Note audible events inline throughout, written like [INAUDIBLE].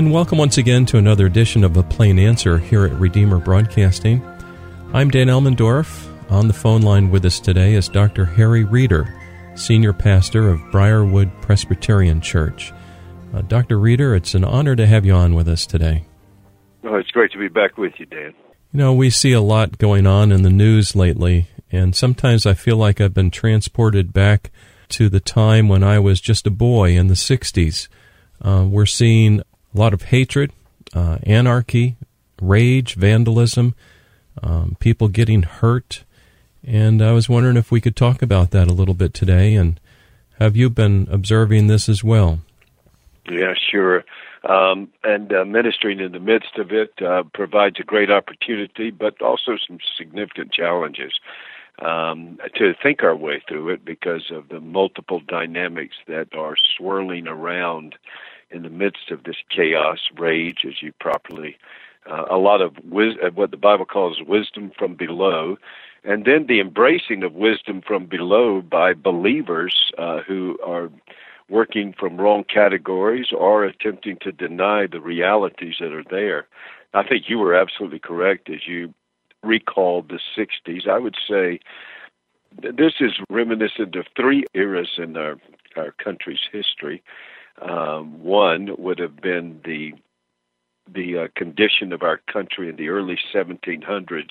And welcome once again to another edition of A Plain Answer here at Redeemer Broadcasting. I'm Dan Elmendorf. On the phone line with us today is Dr. Harry Reeder, Senior Pastor of Briarwood Presbyterian Church. Uh, Dr. Reeder, it's an honor to have you on with us today. Oh, it's great to be back with you, Dan. You know, we see a lot going on in the news lately, and sometimes I feel like I've been transported back to the time when I was just a boy in the 60s. Uh, we're seeing a lot of hatred, uh, anarchy, rage, vandalism, um, people getting hurt. And I was wondering if we could talk about that a little bit today. And have you been observing this as well? Yeah, sure. Um, and uh, ministering in the midst of it uh, provides a great opportunity, but also some significant challenges um, to think our way through it because of the multiple dynamics that are swirling around in the midst of this chaos, rage, as you properly, uh, a lot of wis- uh, what the Bible calls wisdom from below, and then the embracing of wisdom from below by believers uh, who are working from wrong categories or attempting to deny the realities that are there. I think you were absolutely correct as you recalled the 60s. I would say this is reminiscent of three eras in our, our country's history. Um, one would have been the the uh, condition of our country in the early 1700s,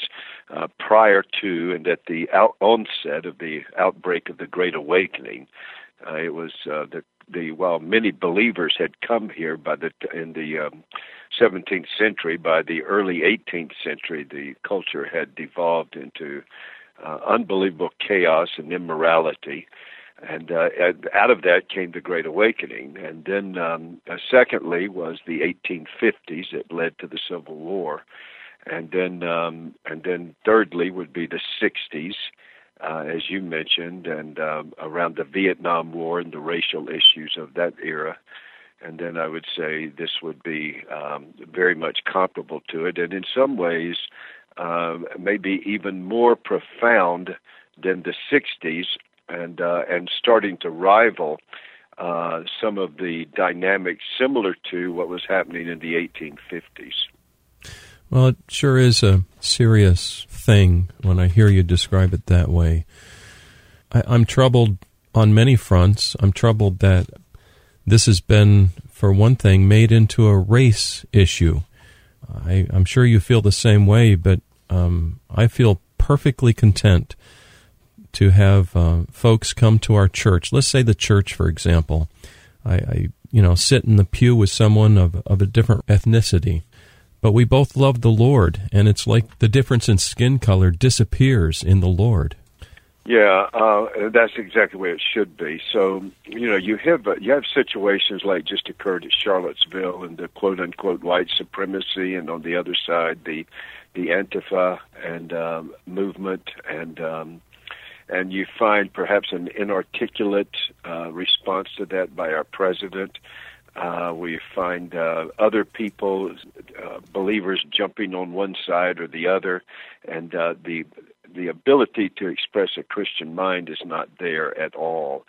uh, prior to and at the out- onset of the outbreak of the Great Awakening. Uh, it was uh, the the while many believers had come here by the in the um, 17th century, by the early 18th century, the culture had devolved into uh, unbelievable chaos and immorality. And uh, out of that came the Great Awakening. And then, um, uh, secondly, was the 1850s that led to the Civil War. And then, um, and then, thirdly, would be the 60s, uh, as you mentioned, and um, around the Vietnam War and the racial issues of that era. And then I would say this would be um, very much comparable to it, and in some ways, uh, maybe even more profound than the 60s, and uh, and starting to rival uh, some of the dynamics similar to what was happening in the 1850s. Well, it sure is a serious thing when I hear you describe it that way. I, I'm troubled on many fronts. I'm troubled that this has been, for one thing, made into a race issue. I, am sure you feel the same way, but um, I feel perfectly content to have uh, folks come to our church. Let's say the church, for example. I, I, you know, sit in the pew with someone of, of a different ethnicity but we both love the Lord, and it's like the difference in skin color disappears in the Lord. Yeah, uh, that's exactly the way it should be. So, you know, you have uh, you have situations like just occurred at Charlottesville and the quote unquote white supremacy, and on the other side the the Antifa and um, movement, and um, and you find perhaps an inarticulate uh, response to that by our president. Uh, we find uh, other people, uh, believers, jumping on one side or the other, and uh, the the ability to express a Christian mind is not there at all.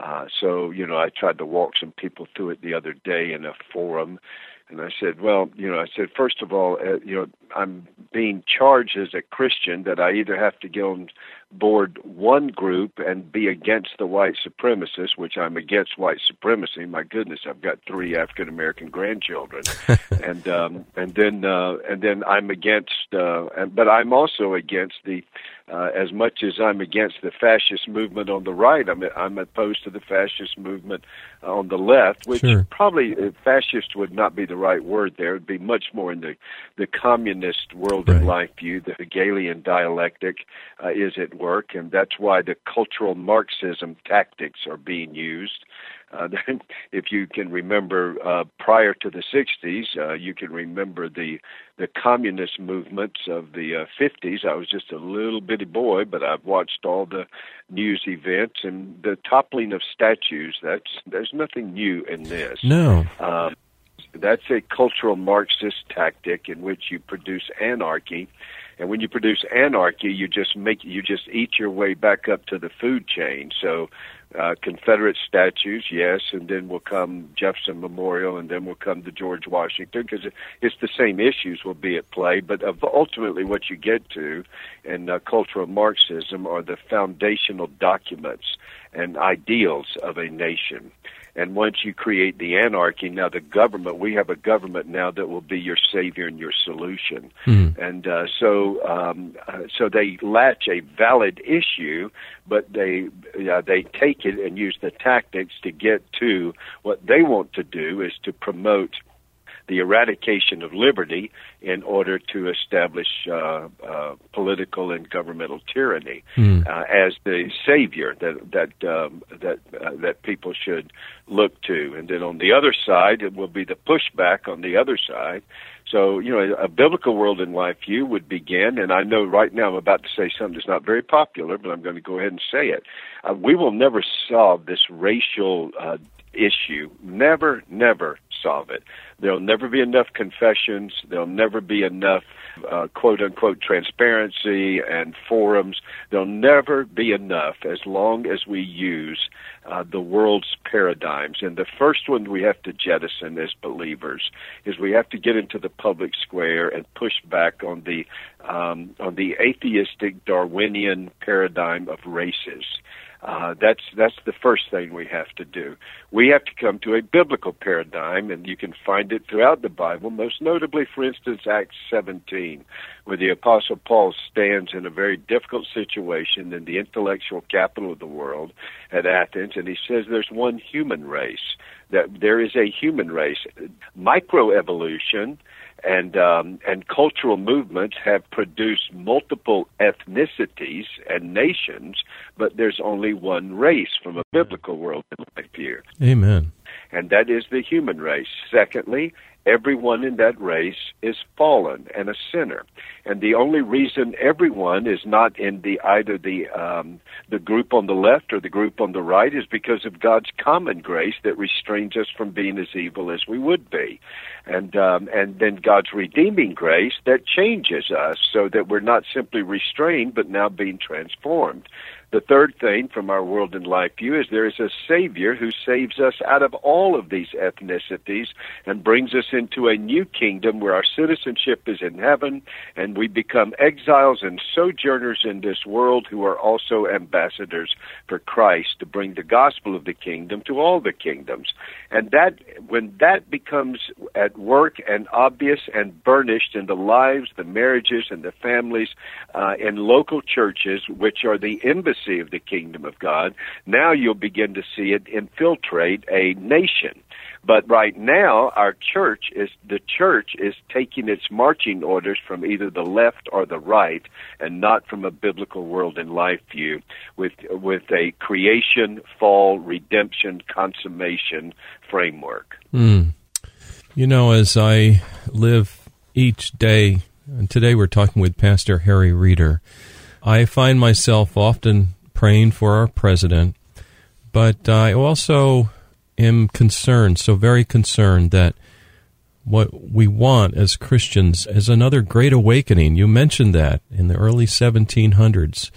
Uh, so, you know, I tried to walk some people through it the other day in a forum, and I said, well, you know, I said, first of all, uh, you know, I'm being charged as a Christian that I either have to get on board one group and be against the white supremacists, which I'm against white supremacy. My goodness, I've got three African American grandchildren, [LAUGHS] and um, and then uh, and then I'm against, uh, and, but I'm also against the uh, as much as I'm against the fascist movement on the right, I'm I'm opposed to the fascist movement on the left, which sure. probably uh, fascist would not be the right word there. It'd be much more in the the communist world right. and life view. The Hegelian dialectic uh, is at work, and that's why the cultural Marxism tactics are being used. Uh, [LAUGHS] if you can remember uh, prior to the 60s, uh, you can remember the the communist movements of the uh, 50s. I was just a little bitty boy, but I've watched all the news events and the toppling of statues. That's there's nothing new in this. No. Um, that's a cultural Marxist tactic in which you produce anarchy and when you produce anarchy, you just make you just eat your way back up to the food chain. So uh, Confederate statues, yes, and then will come Jefferson Memorial, and then will come the George Washington, because it's the same issues will be at play. But ultimately, what you get to in uh, cultural Marxism are the foundational documents and ideals of a nation. And once you create the anarchy, now the government, we have a government now that will be your savior and your solution. Mm. And uh, so, um, uh, so they latch a valid issue, but they uh, they take it and use the tactics to get to what they want to do is to promote the eradication of liberty in order to establish uh, uh, political and governmental tyranny mm. uh, as the savior that that um, that uh, that people should look to. And then on the other side, it will be the pushback on the other side. So, you know, a biblical world in life view would begin, and I know right now I'm about to say something that's not very popular, but I'm going to go ahead and say it. Uh, we will never solve this racial uh, issue. Never, never solve it. There'll never be enough confessions. There'll never be enough uh, quote unquote transparency and forums. There'll never be enough as long as we use uh, the world's paradigms. And the first one we have to jettison as believers is we have to get into the public square and push back on the um, on the atheistic Darwinian paradigm of races. Uh, that's that's the first thing we have to do. We have to come to a biblical paradigm, and you can find it throughout the Bible. Most notably, for instance, Acts 17, where the Apostle Paul stands in a very difficult situation in the intellectual capital of the world at Athens, and he says there's one human race. That there is a human race. Microevolution and um, and cultural movements have produced multiple ethnicities and nations, but there's only one race from a biblical world view. Amen. And that is the human race. Secondly, everyone in that race is fallen and a sinner and the only reason everyone is not in the either the um, the group on the left or the group on the right is because of God's common grace that restrains us from being as evil as we would be, and um, and then God's redeeming grace that changes us so that we're not simply restrained but now being transformed. The third thing from our world and life view is there is a Savior who saves us out of all of these ethnicities and brings us into a new kingdom where our citizenship is in heaven and we become exiles and sojourners in this world who are also ambassadors for Christ to bring the gospel of the kingdom to all the kingdoms. And that, when that becomes at work and obvious and burnished in the lives, the marriages, and the families uh, in local churches, which are the embassy of the kingdom of God, now you'll begin to see it infiltrate a nation. But right now, our church is the church is taking its marching orders from either the left or the right, and not from a biblical world and life view, with with a creation, fall, redemption, consummation framework. Mm. You know, as I live each day, and today we're talking with Pastor Harry Reeder I find myself often praying for our president, but I also am concerned, so very concerned that what we want as Christians is another great awakening. You mentioned that in the early 1700s.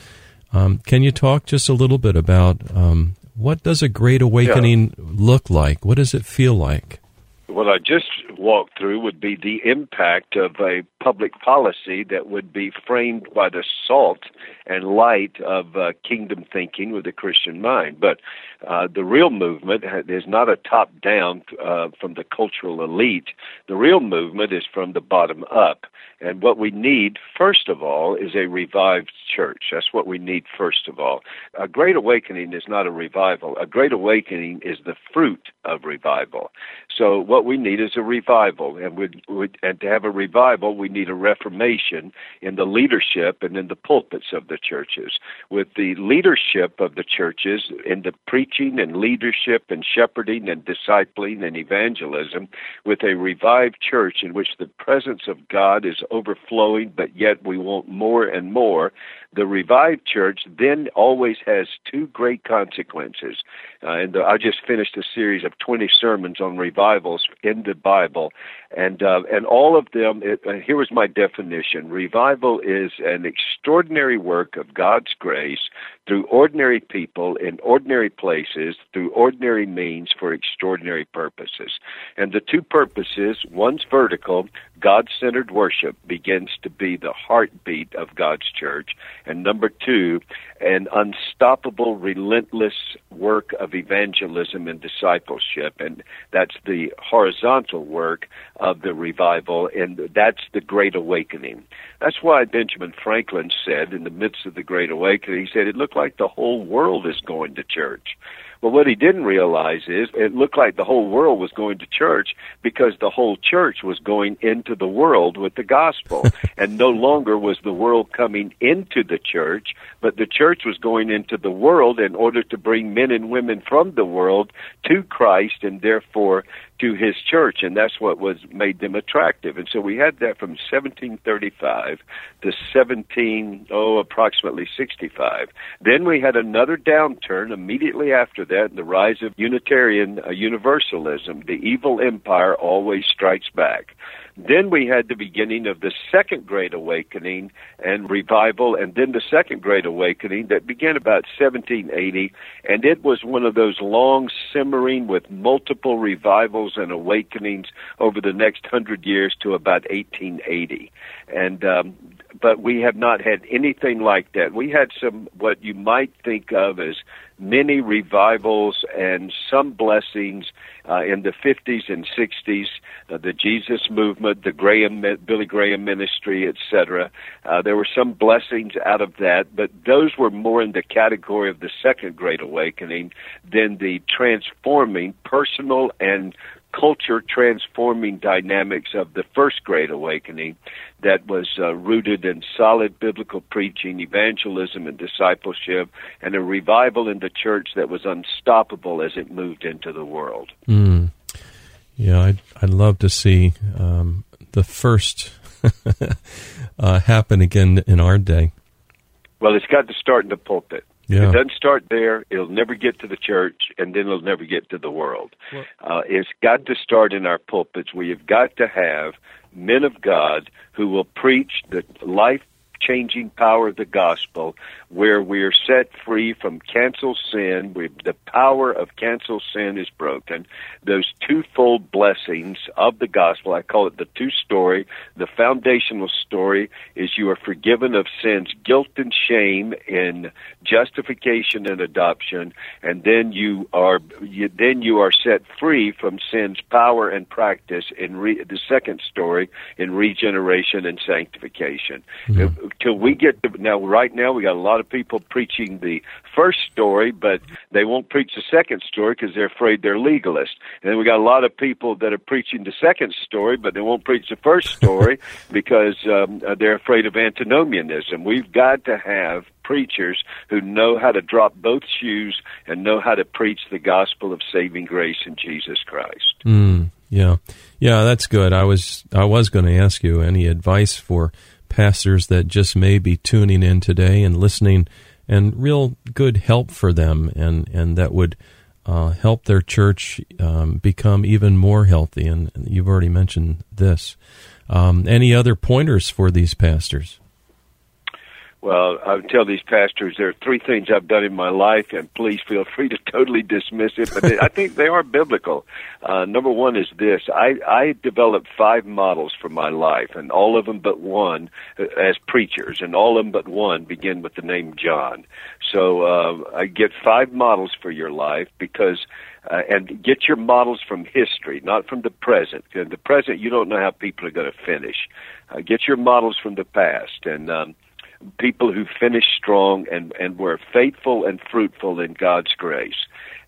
Um, can you talk just a little bit about um, what does a great awakening yeah. look like? What does it feel like? What I just walked through would be the impact of a public policy that would be framed by the salt and light of uh, kingdom thinking with the Christian mind. But uh, the real movement is not a top down uh, from the cultural elite. The real movement is from the bottom up. And what we need, first of all, is a revived church. That's what we need, first of all. A great awakening is not a revival. A great awakening is the fruit of revival. So what we need is a revival. And, we, we, and to have a revival, we need a reformation in the leadership and in the pulpits of the churches. With the leadership of the churches in the preaching and leadership and shepherding and discipling and evangelism, with a revived church in which the presence of God is overflowing, but yet we want more and more, the revived church then always has two great consequences. Uh, and I just finished a series of 20 sermons on revivals in the Bible, and uh, and all of them. It, uh, here was my definition: revival is an extraordinary work of God's grace through ordinary people in ordinary places through ordinary means for extraordinary purposes. And the two purposes: one's vertical, God-centered worship begins to be the heartbeat of God's church, and number two, an unstoppable, relentless work of evangelism and discipleship. And that's the horizontal work of the revival, and that's the Great Awakening. That's why Benjamin Franklin said in the midst of the Great Awakening, he said, it looked like the whole world is going to church. Well, what he didn't realize is it looked like the whole world was going to church because the whole church was going into the world with the gospel. [LAUGHS] and no longer was the world coming into the church, but the church was going into the world in order to bring men and women from the world to Christ and therefore to his church, and that's what was made them attractive. And so we had that from 1735 to 17, oh, approximately 65. Then we had another downturn immediately after that, the rise of Unitarian uh, Universalism. The evil empire always strikes back. Then we had the beginning of the Second Great Awakening and revival, and then the Second Great Awakening that began about 1780, and it was one of those long simmering with multiple revivals and awakenings over the next hundred years to about 1880. And um, but we have not had anything like that. We had some what you might think of as many revivals and some blessings uh, in the 50s and 60s, uh, the Jesus movement, the Graham, Billy Graham ministry, etc. Uh, there were some blessings out of that, but those were more in the category of the Second Great Awakening than the transforming personal and culture transforming dynamics of the First Great Awakening that was uh, rooted in solid biblical preaching, evangelism, and discipleship, and a revival in the church that was unstoppable as it moved into the world. Mm. Yeah, I'd, I'd love to see um, the first [LAUGHS] uh, happen again in our day. Well, it's got to start in the pulpit. Yeah. It doesn't start there, it'll never get to the church, and then it'll never get to the world. Well, uh, it's got to start in our pulpits. We have got to have men of God who will preach the life changing power of the gospel where we're set free from cancel sin. We, the power of cancel sin is broken. Those twofold blessings of the gospel, I call it the two story. The foundational story is you are forgiven of sin's guilt and shame in justification and adoption, and then you are you, then you are set free from sin's power and practice in re, the second story in regeneration and sanctification. Mm-hmm till we get to now right now we got a lot of people preaching the first story but they won't preach the second story because they're afraid they're legalists and then we got a lot of people that are preaching the second story but they won't preach the first story [LAUGHS] because um, they're afraid of antinomianism we've got to have preachers who know how to drop both shoes and know how to preach the gospel of saving grace in Jesus Christ. Mm, yeah, yeah, that's good. I was I was going to ask you any advice for pastors that just may be tuning in today and listening, and real good help for them, and and that would uh, help their church um, become even more healthy. And you've already mentioned this. Um, any other pointers for these pastors? Well, I would tell these pastors there are three things I've done in my life, and please feel [LAUGHS] free to totally dismiss it, but they, I think they are biblical. Uh, number one is this: I, I developed five models for my life, and all of them but one uh, as preachers, and all of them but one begin with the name John. So uh, I get five models for your life because. Uh, and get your models from history, not from the present. In the present, you don't know how people are going to finish. Uh, get your models from the past, and um, people who finished strong and, and were faithful and fruitful in God's grace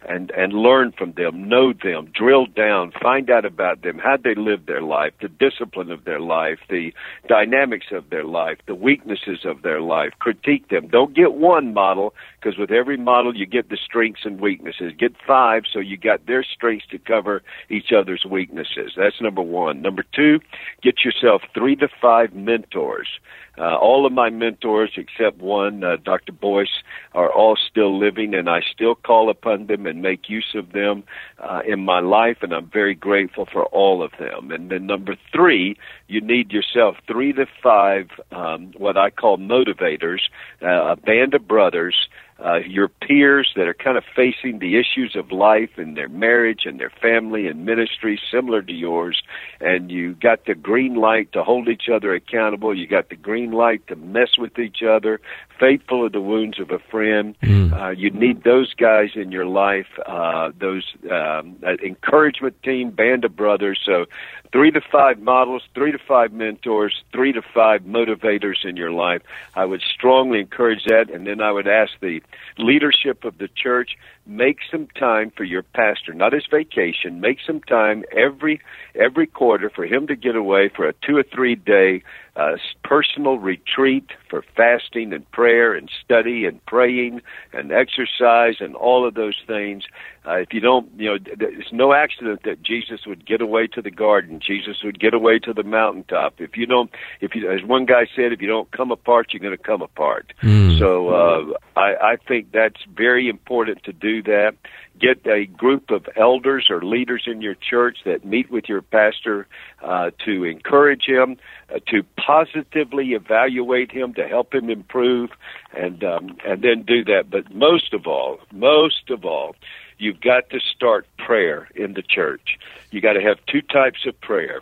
and and learn from them, know them, drill down, find out about them, how they lived their life, the discipline of their life, the dynamics of their life, the weaknesses of their life. Critique them. Don't get one model because with every model you get the strengths and weaknesses. Get five so you got their strengths to cover each other's weaknesses. That's number one. Number two, get yourself three to five mentors. Uh, all of my mentors, except one, uh, Dr. Boyce, are all still living, and I still call upon them and make use of them uh, in my life, and I'm very grateful for all of them. And then number three, you need yourself three to five, um, what I call motivators, uh, a band of brothers uh, your peers that are kind of facing the issues of life and their marriage and their family and ministry similar to yours, and you got the green light to hold each other accountable. You got the green light to mess with each other, faithful of the wounds of a friend. Mm. Uh, you need those guys in your life, uh, those um, encouragement team, band of brothers. So three to five models, three to five mentors, three to five motivators in your life. I would strongly encourage that, and then I would ask the leadership of the church make some time for your pastor, not his vacation. Make some time every every quarter for him to get away for a two or three day uh, personal retreat for fasting and prayer and study and praying and exercise and all of those things. Uh, if you don't, you know, it's no accident that Jesus would get away to the garden. Jesus would get away to the mountaintop. If you don't, if you, as one guy said, if you don't come apart, you're going to come apart. Mm. So uh, I, I think that's very important to do that get a group of elders or leaders in your church that meet with your pastor uh, to encourage him, uh, to positively evaluate him, to help him improve, and um, and then do that. But most of all, most of all, you've got to start prayer in the church. You got to have two types of prayer.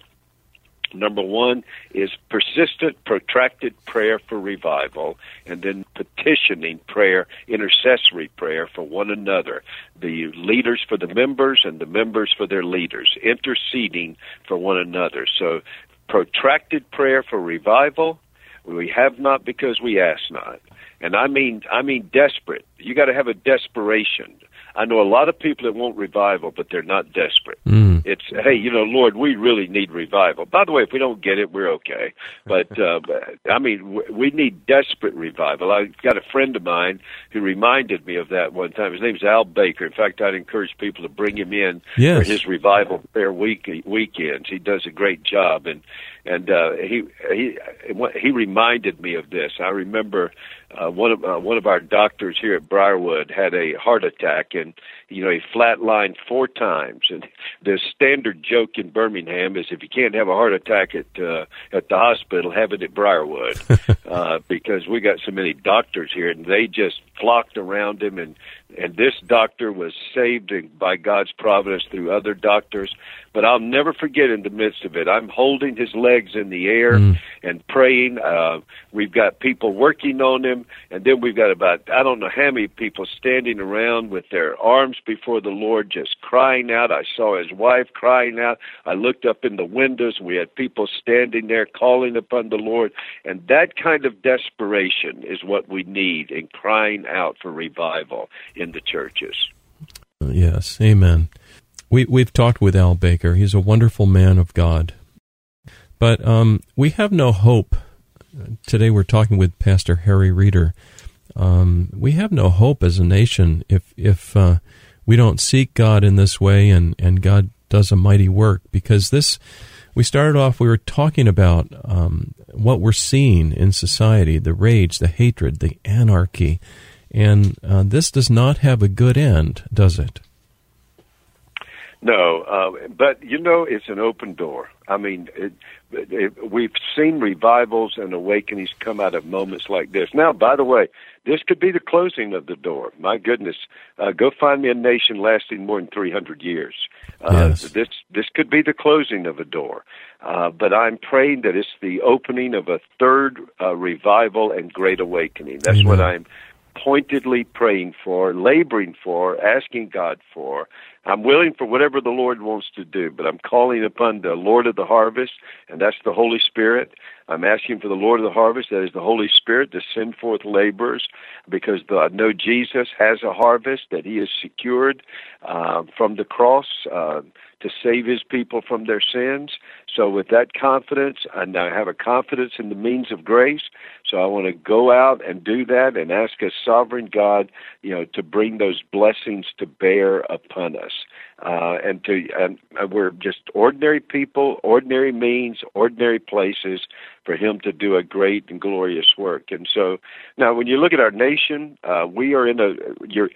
Number one is persistent, protracted prayer for revival, and then petitioning prayer, intercessory prayer for one another. The leaders for the members and the members for their leaders, interceding for one another. So, protracted prayer for revival. We have not because we ask not. And I mean, I mean desperate. You got to have a desperation I know a lot of people that want revival, but they're not desperate. Mm. It's hey, you know, Lord, we really need revival. By the way, if we don't get it, we're okay. But [LAUGHS] uh, I mean, we need desperate revival. I got a friend of mine who reminded me of that one time. His name's Al Baker. In fact, I'd encourage people to bring him in yes. for his revival prayer week weekends. He does a great job, and and uh, he he he reminded me of this. I remember uh, one of uh, one of our doctors here at Briarwood had a heart attack, and you know he flatlined four times. And the standard joke in Birmingham is if you can't have a heart attack at uh, at the hospital, have it at Briarwood, [LAUGHS] uh, because we got so many doctors here, and they just flocked around him and and this doctor was saved by God's providence through other doctors. But I'll never forget in the midst of it, I'm holding his legs in the air mm. and praying. Uh, we've got people working on him, and then we've got about, I don't know how many people standing around with their arms before the Lord, just crying out. I saw his wife crying out. I looked up in the windows. We had people standing there calling upon the Lord. And that kind of desperation is what we need in crying out for revival in the churches. Yes, amen. We we've talked with Al Baker. He's a wonderful man of God. But um, we have no hope. Today we're talking with Pastor Harry Reeder. Um, we have no hope as a nation if if uh, we don't seek God in this way, and and God does a mighty work. Because this, we started off. We were talking about um, what we're seeing in society: the rage, the hatred, the anarchy, and uh, this does not have a good end, does it? No, uh, but you know, it's an open door. I mean, it, it, we've seen revivals and awakenings come out of moments like this. Now, by the way, this could be the closing of the door. My goodness, uh, go find me a nation lasting more than 300 years. Uh, yes. This this could be the closing of a door, uh, but I'm praying that it's the opening of a third uh, revival and great awakening. That's Amen. what I'm pointedly praying for, laboring for, asking God for. I'm willing for whatever the Lord wants to do, but I'm calling upon the Lord of the harvest, and that's the Holy Spirit. I'm asking for the Lord of the harvest, that is the Holy Spirit, to send forth laborers, because the, I know Jesus has a harvest that He has secured uh, from the cross. Uh, to save his people from their sins. So, with that confidence, I have a confidence in the means of grace. So, I want to go out and do that and ask a sovereign God, you know, to bring those blessings to bear upon us. uh, and to and uh, we're just ordinary people, ordinary means, ordinary places for Him to do a great and glorious work. And so now, when you look at our nation, uh, we are in a you're,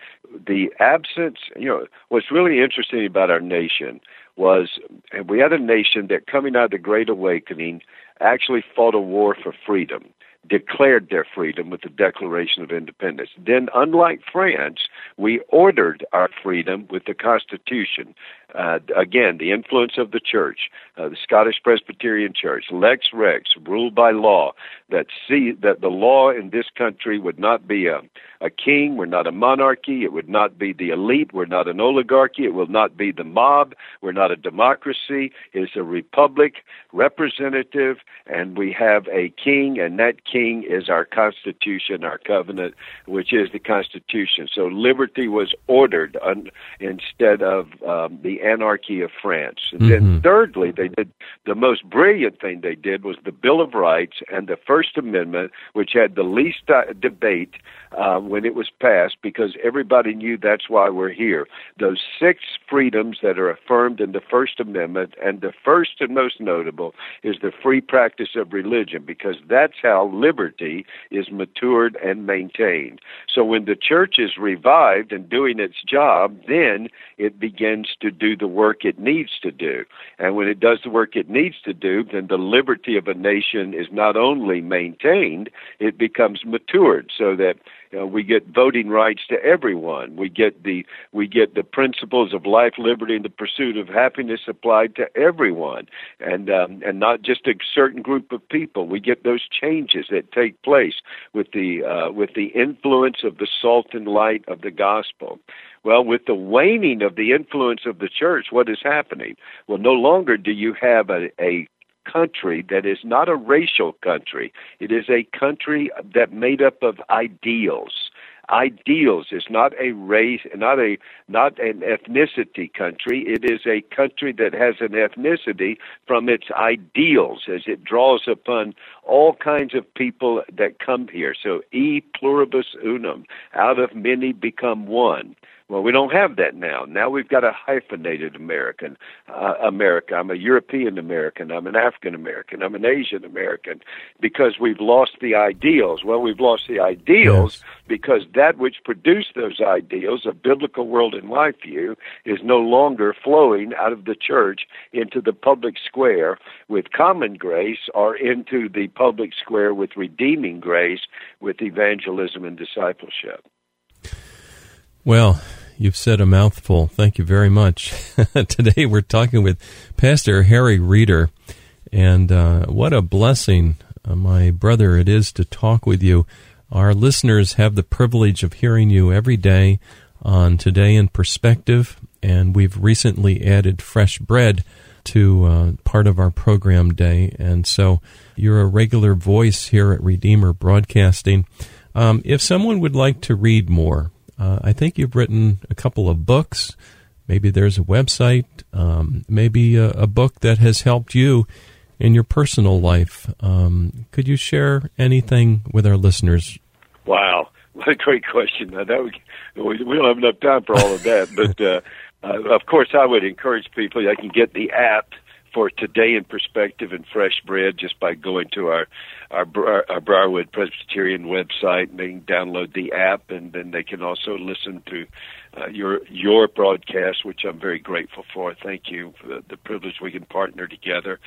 the absence. You know, what's really interesting about our nation was we had a nation that coming out of the Great Awakening actually fought a war for freedom declared their freedom with the Declaration of Independence. Then, unlike France, we ordered our freedom with the Constitution. Uh, again, the influence of the church, uh, the Scottish Presbyterian Church, Lex Rex, ruled by law, that see that the law in this country would not be a, a king, we're not a monarchy, it would not be the elite, we're not an oligarchy, it will not be the mob, we're not a democracy, it's a republic, representative, and we have a king, and that king is our Constitution, our covenant, which is the Constitution. So liberty was ordered un, instead of um, the anarchy of France. And mm-hmm. then, thirdly, they did the most brilliant thing they did was the Bill of Rights and the First Amendment, which had the least uh, debate uh, when it was passed because everybody knew that's why we're here. Those six freedoms that are affirmed in the First Amendment, and the first and most notable is the free practice of religion because that's how liberty is matured and maintained. So when the church is revived and doing its job, then it begins to do the work it needs to do. And when it does the work it needs to do, then the liberty of a nation is not only maintained, it becomes matured so that know, we get voting rights to everyone. We get the we get the principles of life, liberty, and the pursuit of happiness applied to everyone, and um, and not just a certain group of people. We get those changes that take place with the uh, with the influence of the salt and light of the gospel. Well, with the waning of the influence of the church, what is happening? Well, no longer do you have a, a country that is not a racial country. It is a country that made up of ideals. Ideals is not a race, not a not an ethnicity country. It is a country that has an ethnicity from its ideals, as it draws upon all kinds of people that come here. So, e pluribus unum, out of many become one. Well, we don't have that now. Now we've got a hyphenated American uh, America. I'm a European American. I'm an African American. I'm an Asian American because we've lost the ideals. Well, we've lost the ideals yes. because that which produced those ideals, a biblical world and life view, is no longer flowing out of the church into the public square with common grace or into the public square with redeeming grace with evangelism and discipleship. Well, you've said a mouthful. Thank you very much. [LAUGHS] Today we're talking with Pastor Harry Reeder, and uh, what a blessing, uh, my brother, it is to talk with you. Our listeners have the privilege of hearing you every day on Today in Perspective, and we've recently added fresh bread to uh, part of our program day, and so you're a regular voice here at Redeemer Broadcasting. Um, if someone would like to read more, uh, I think you've written a couple of books. Maybe there's a website, um, maybe a, a, book that has helped you in your personal life. Um, could you share anything with our listeners? Wow, [LAUGHS] what a great question! That we, we don't have enough time for all of that, but uh, uh, of course, I would encourage people. I can get the app for today in perspective and fresh bread just by going to our our, our Briarwood Presbyterian website and they can download the app and then they can also listen to uh, your your broadcast, which I'm very grateful for. Thank you for the, the privilege we can partner together.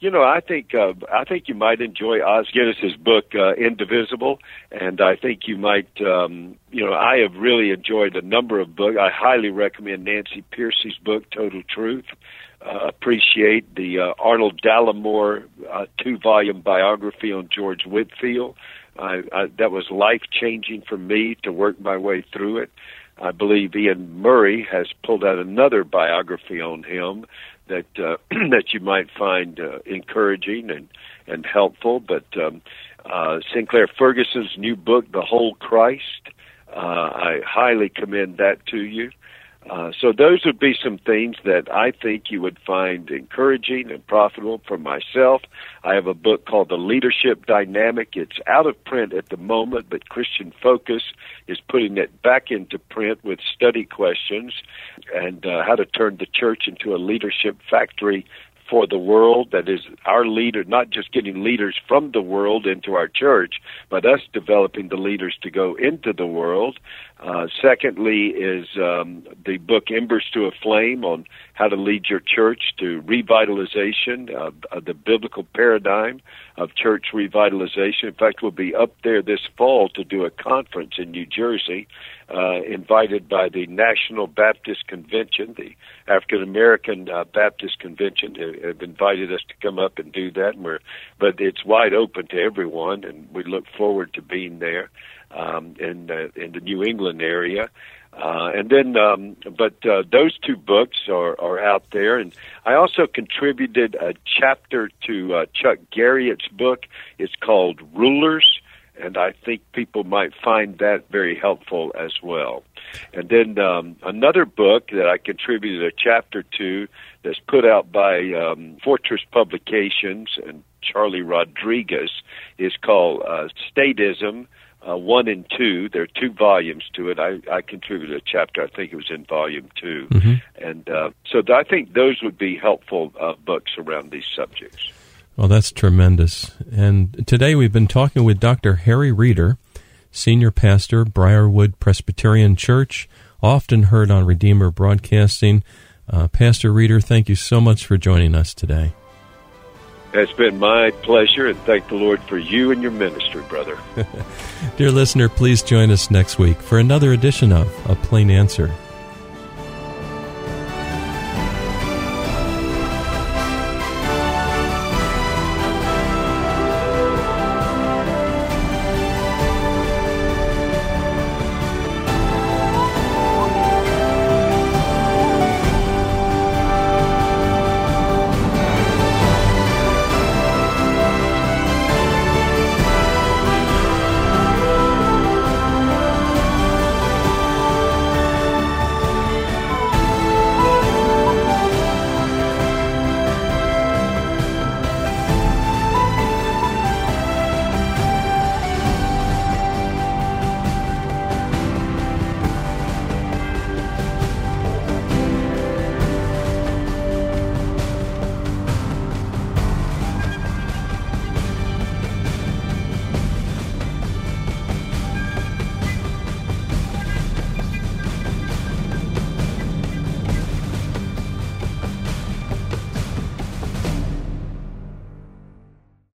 You know, I think uh, I think you might enjoy Os Guinness's book uh, Indivisible, and I think you might. Um, you know, I have really enjoyed a number of books. I highly recommend Nancy Pearcey's book Total Truth appreciate the uh, Arnold Dallimore uh, two-volume biography on George Whitefield. I, I, that was life-changing for me to work my way through it. I believe Iain Murray has pulled out another biography on him that uh, [CLEARS THROAT] that you might find uh, encouraging and and helpful. But um, uh, Sinclair Ferguson's new book, The Whole Christ, uh, I highly commend that to you. Uh, so those would be some themes that I think you would find encouraging and profitable for myself. I have a book called The Leadership Dynamic. It's out of print at the moment, but Christian Focus is putting it back into print with study questions and uh, how to turn the church into a leadership factory for the world. That is our leader, not just getting leaders from the world into our church, but us developing the leaders to go into the world. Uh, secondly, is um, the book Embers to a Flame on how to lead your church to revitalization, uh, of the biblical paradigm of church revitalization. In fact, we'll be up there this fall to do a conference in New Jersey, uh, invited by the National Baptist Convention, the African American Baptist Convention have invited us to come up and do that. And we're, but it's wide open to everyone, and we look forward to being there um, in the, in the New England area. Uh, and then, um, but uh, those two books are, are out there, and I also contributed a chapter to uh, Chuck Garriott's book. It's called Rulers, and I think people might find that very helpful as well. And then um, another book that I contributed a chapter to that's put out by um, Fortress Publications and Charlie Rodriguez is called uh, Statism uh, one and two. There are two volumes to it. I, I contributed a chapter. I think it was in volume 2 mm-hmm. and uh, so th- I think those would be helpful uh, books around these subjects. Well, that's tremendous. And today we've been talking with Dr. Harry Reeder, senior pastor, Briarwood Presbyterian Church, often heard on Redeemer Broadcasting. Uh, pastor Reeder, thank you so much for joining us today. It's been my pleasure, and thank the Lord for you and your ministry, brother. [LAUGHS] Dear listener, please join us next week for another edition of A Plain Answer.